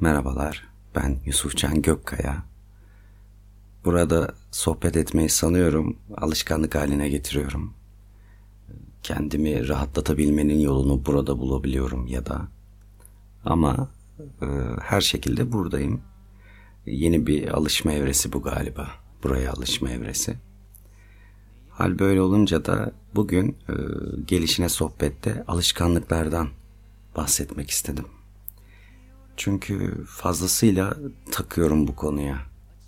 Merhabalar, ben Yusufcan Gökkaya. Burada sohbet etmeyi sanıyorum, alışkanlık haline getiriyorum. Kendimi rahatlatabilmenin yolunu burada bulabiliyorum ya da. Ama e, her şekilde buradayım. Yeni bir alışma evresi bu galiba. Buraya alışma evresi. Hal böyle olunca da bugün e, gelişine sohbette alışkanlıklardan bahsetmek istedim. Çünkü fazlasıyla takıyorum bu konuya.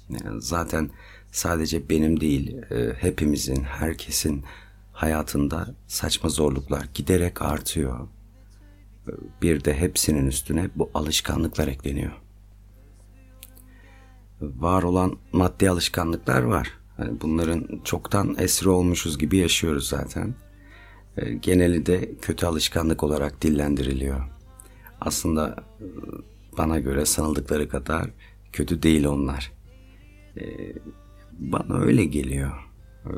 Yani zaten sadece benim değil, e, hepimizin, herkesin hayatında saçma zorluklar giderek artıyor. E, bir de hepsinin üstüne bu alışkanlıklar ekleniyor. Var olan maddi alışkanlıklar var. Yani bunların çoktan esri olmuşuz gibi yaşıyoruz zaten. E, geneli de kötü alışkanlık olarak dillendiriliyor. Aslında bana göre sanıldıkları kadar kötü değil onlar. Ee, bana öyle geliyor.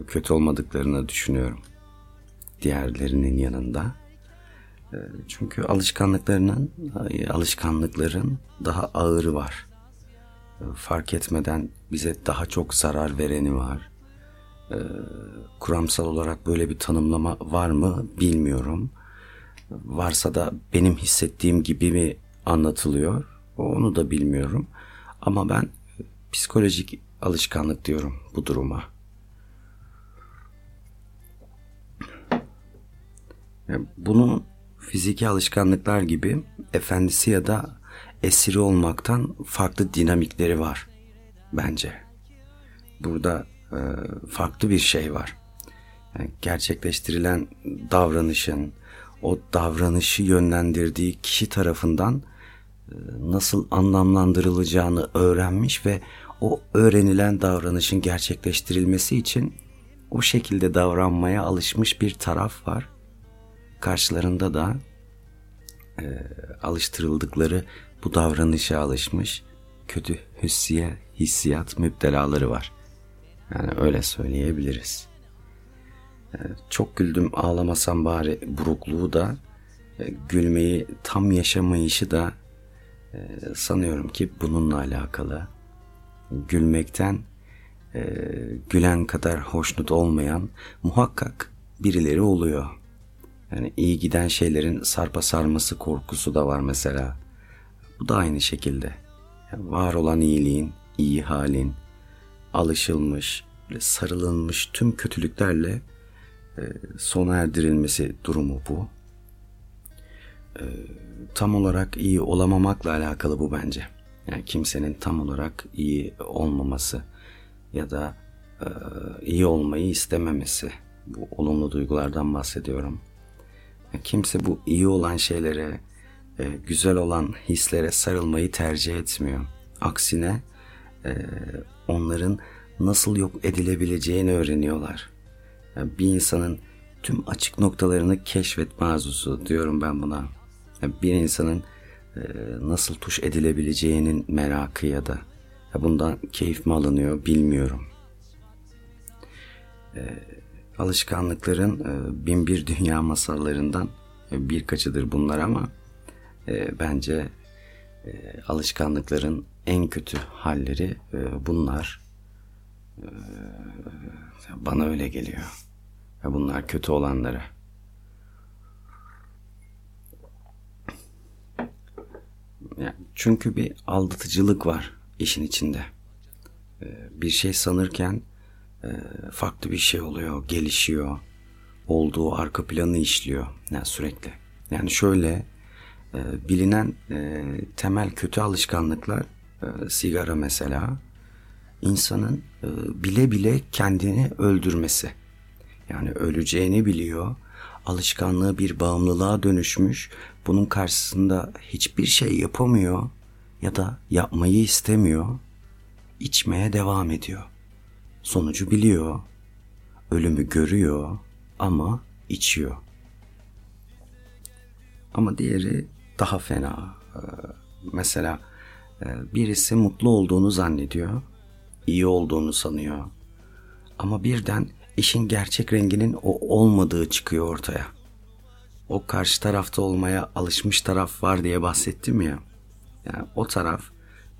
Kötü olmadıklarını düşünüyorum. Diğerlerinin yanında. Ee, çünkü alışkanlıklarının, alışkanlıkların daha ağırı var. Ee, fark etmeden bize daha çok zarar vereni var. Ee, kuramsal olarak böyle bir tanımlama var mı bilmiyorum. Varsa da benim hissettiğim gibi mi anlatılıyor. Onu da bilmiyorum. Ama ben psikolojik alışkanlık diyorum bu duruma. Bunun fiziki alışkanlıklar gibi efendisi ya da esiri olmaktan farklı dinamikleri var bence. Burada e, farklı bir şey var. Yani gerçekleştirilen davranışın, o davranışı yönlendirdiği kişi tarafından nasıl anlamlandırılacağını öğrenmiş ve o öğrenilen davranışın gerçekleştirilmesi için o şekilde davranmaya alışmış bir taraf var. Karşılarında da e, alıştırıldıkları bu davranışa alışmış kötü hüssiye hissiyat müptelaları var. Yani öyle söyleyebiliriz. E, çok güldüm ağlamasam bari burukluğu da e, gülmeyi tam yaşamayışı da sanıyorum ki bununla alakalı. Gülmekten e, gülen kadar hoşnut olmayan muhakkak birileri oluyor. Yani iyi giden şeylerin sarpa sarması korkusu da var mesela. Bu da aynı şekilde. Yani var olan iyiliğin, iyi halin, alışılmış, sarılınmış tüm kötülüklerle e, sona erdirilmesi durumu bu. E, tam olarak iyi olamamakla alakalı bu bence. Yani kimsenin tam olarak iyi olmaması ya da e, iyi olmayı istememesi. Bu olumlu duygulardan bahsediyorum. Yani kimse bu iyi olan şeylere, e, güzel olan hislere sarılmayı tercih etmiyor. Aksine e, onların nasıl yok edilebileceğini öğreniyorlar. Yani bir insanın tüm açık noktalarını keşfetme arzusu diyorum ben buna bir insanın e, nasıl tuş edilebileceğinin merakı ya da bundan keyif mi alınıyor bilmiyorum. E, alışkanlıkların e, bin bir dünya masallarından birkaçıdır bunlar ama bence alışkanlıkların en kötü halleri bunlar. Bana öyle geliyor. Bunlar kötü olanları. Yani çünkü bir aldatıcılık var işin içinde. Ee, bir şey sanırken e, farklı bir şey oluyor, gelişiyor. Olduğu arka planı işliyor yani sürekli. Yani şöyle e, bilinen e, temel kötü alışkanlıklar sigara mesela insanın bile bile kendini öldürmesi. Yani öleceğini biliyor alışkanlığı bir bağımlılığa dönüşmüş, bunun karşısında hiçbir şey yapamıyor ya da yapmayı istemiyor, içmeye devam ediyor. Sonucu biliyor, ölümü görüyor ama içiyor. Ama diğeri daha fena. Ee, mesela e, birisi mutlu olduğunu zannediyor, iyi olduğunu sanıyor. Ama birden işin gerçek renginin o olmadığı çıkıyor ortaya. O karşı tarafta olmaya alışmış taraf var diye bahsettim ya. Yani o taraf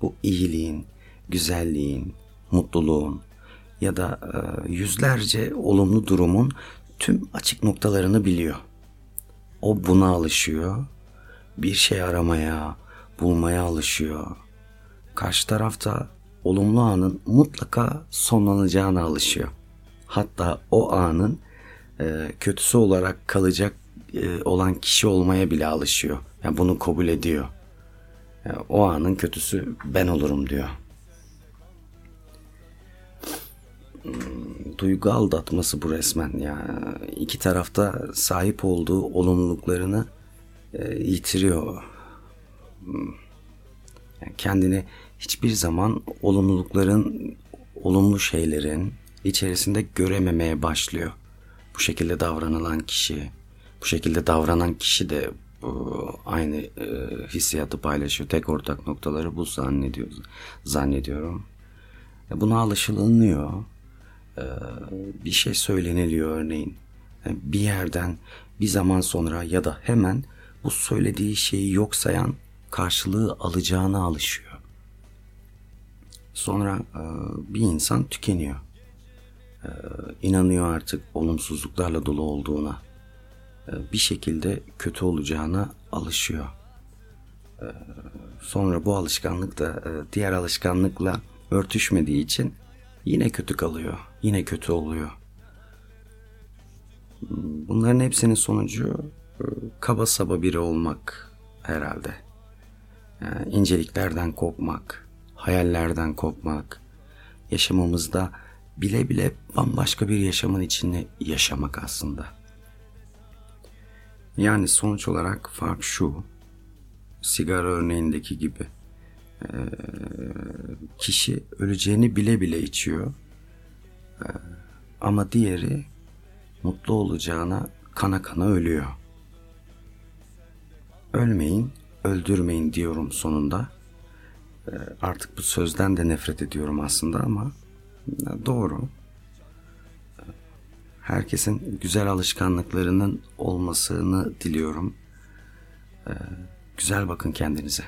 bu iyiliğin, güzelliğin, mutluluğun ya da e, yüzlerce olumlu durumun tüm açık noktalarını biliyor. O buna alışıyor. Bir şey aramaya, bulmaya alışıyor. Karşı tarafta olumlu anın mutlaka sonlanacağına alışıyor. Hatta o anın e, kötüsü olarak kalacak e, olan kişi olmaya bile alışıyor. Yani bunu kabul ediyor. Yani o anın kötüsü ben olurum diyor. Hmm, duygu aldatması bu resmen ya. İki tarafta sahip olduğu olumluluklarını e, yitiriyor. Hmm. Yani kendini hiçbir zaman olumlulukların, olumlu şeylerin içerisinde görememeye başlıyor. Bu şekilde davranılan kişi, bu şekilde davranan kişi de bu aynı e, hissiyatı paylaşıyor. Tek ortak noktaları bu zannediyor, zannediyorum. E, buna alışılınıyor. E, bir şey söyleniliyor örneğin. Bir yerden bir zaman sonra ya da hemen bu söylediği şeyi yok sayan karşılığı alacağına alışıyor. Sonra e, bir insan tükeniyor. E, inanıyor artık olumsuzluklarla dolu olduğuna. E, bir şekilde kötü olacağına alışıyor. E, sonra bu alışkanlık da e, diğer alışkanlıkla örtüşmediği için yine kötü kalıyor. Yine kötü oluyor. Bunların hepsinin sonucu kaba saba biri olmak herhalde. Yani inceliklerden kopmak, hayallerden kopmak, yaşamımızda bile bile bambaşka bir yaşamın içinde yaşamak aslında. Yani sonuç olarak fark şu, sigara örneğindeki gibi kişi öleceğini bile bile içiyor ama diğeri mutlu olacağına kana kana ölüyor. Ölmeyin, öldürmeyin diyorum sonunda. Artık bu sözden de nefret ediyorum aslında ama doğru. Herkesin güzel alışkanlıklarının olmasını diliyorum. Güzel bakın kendinize.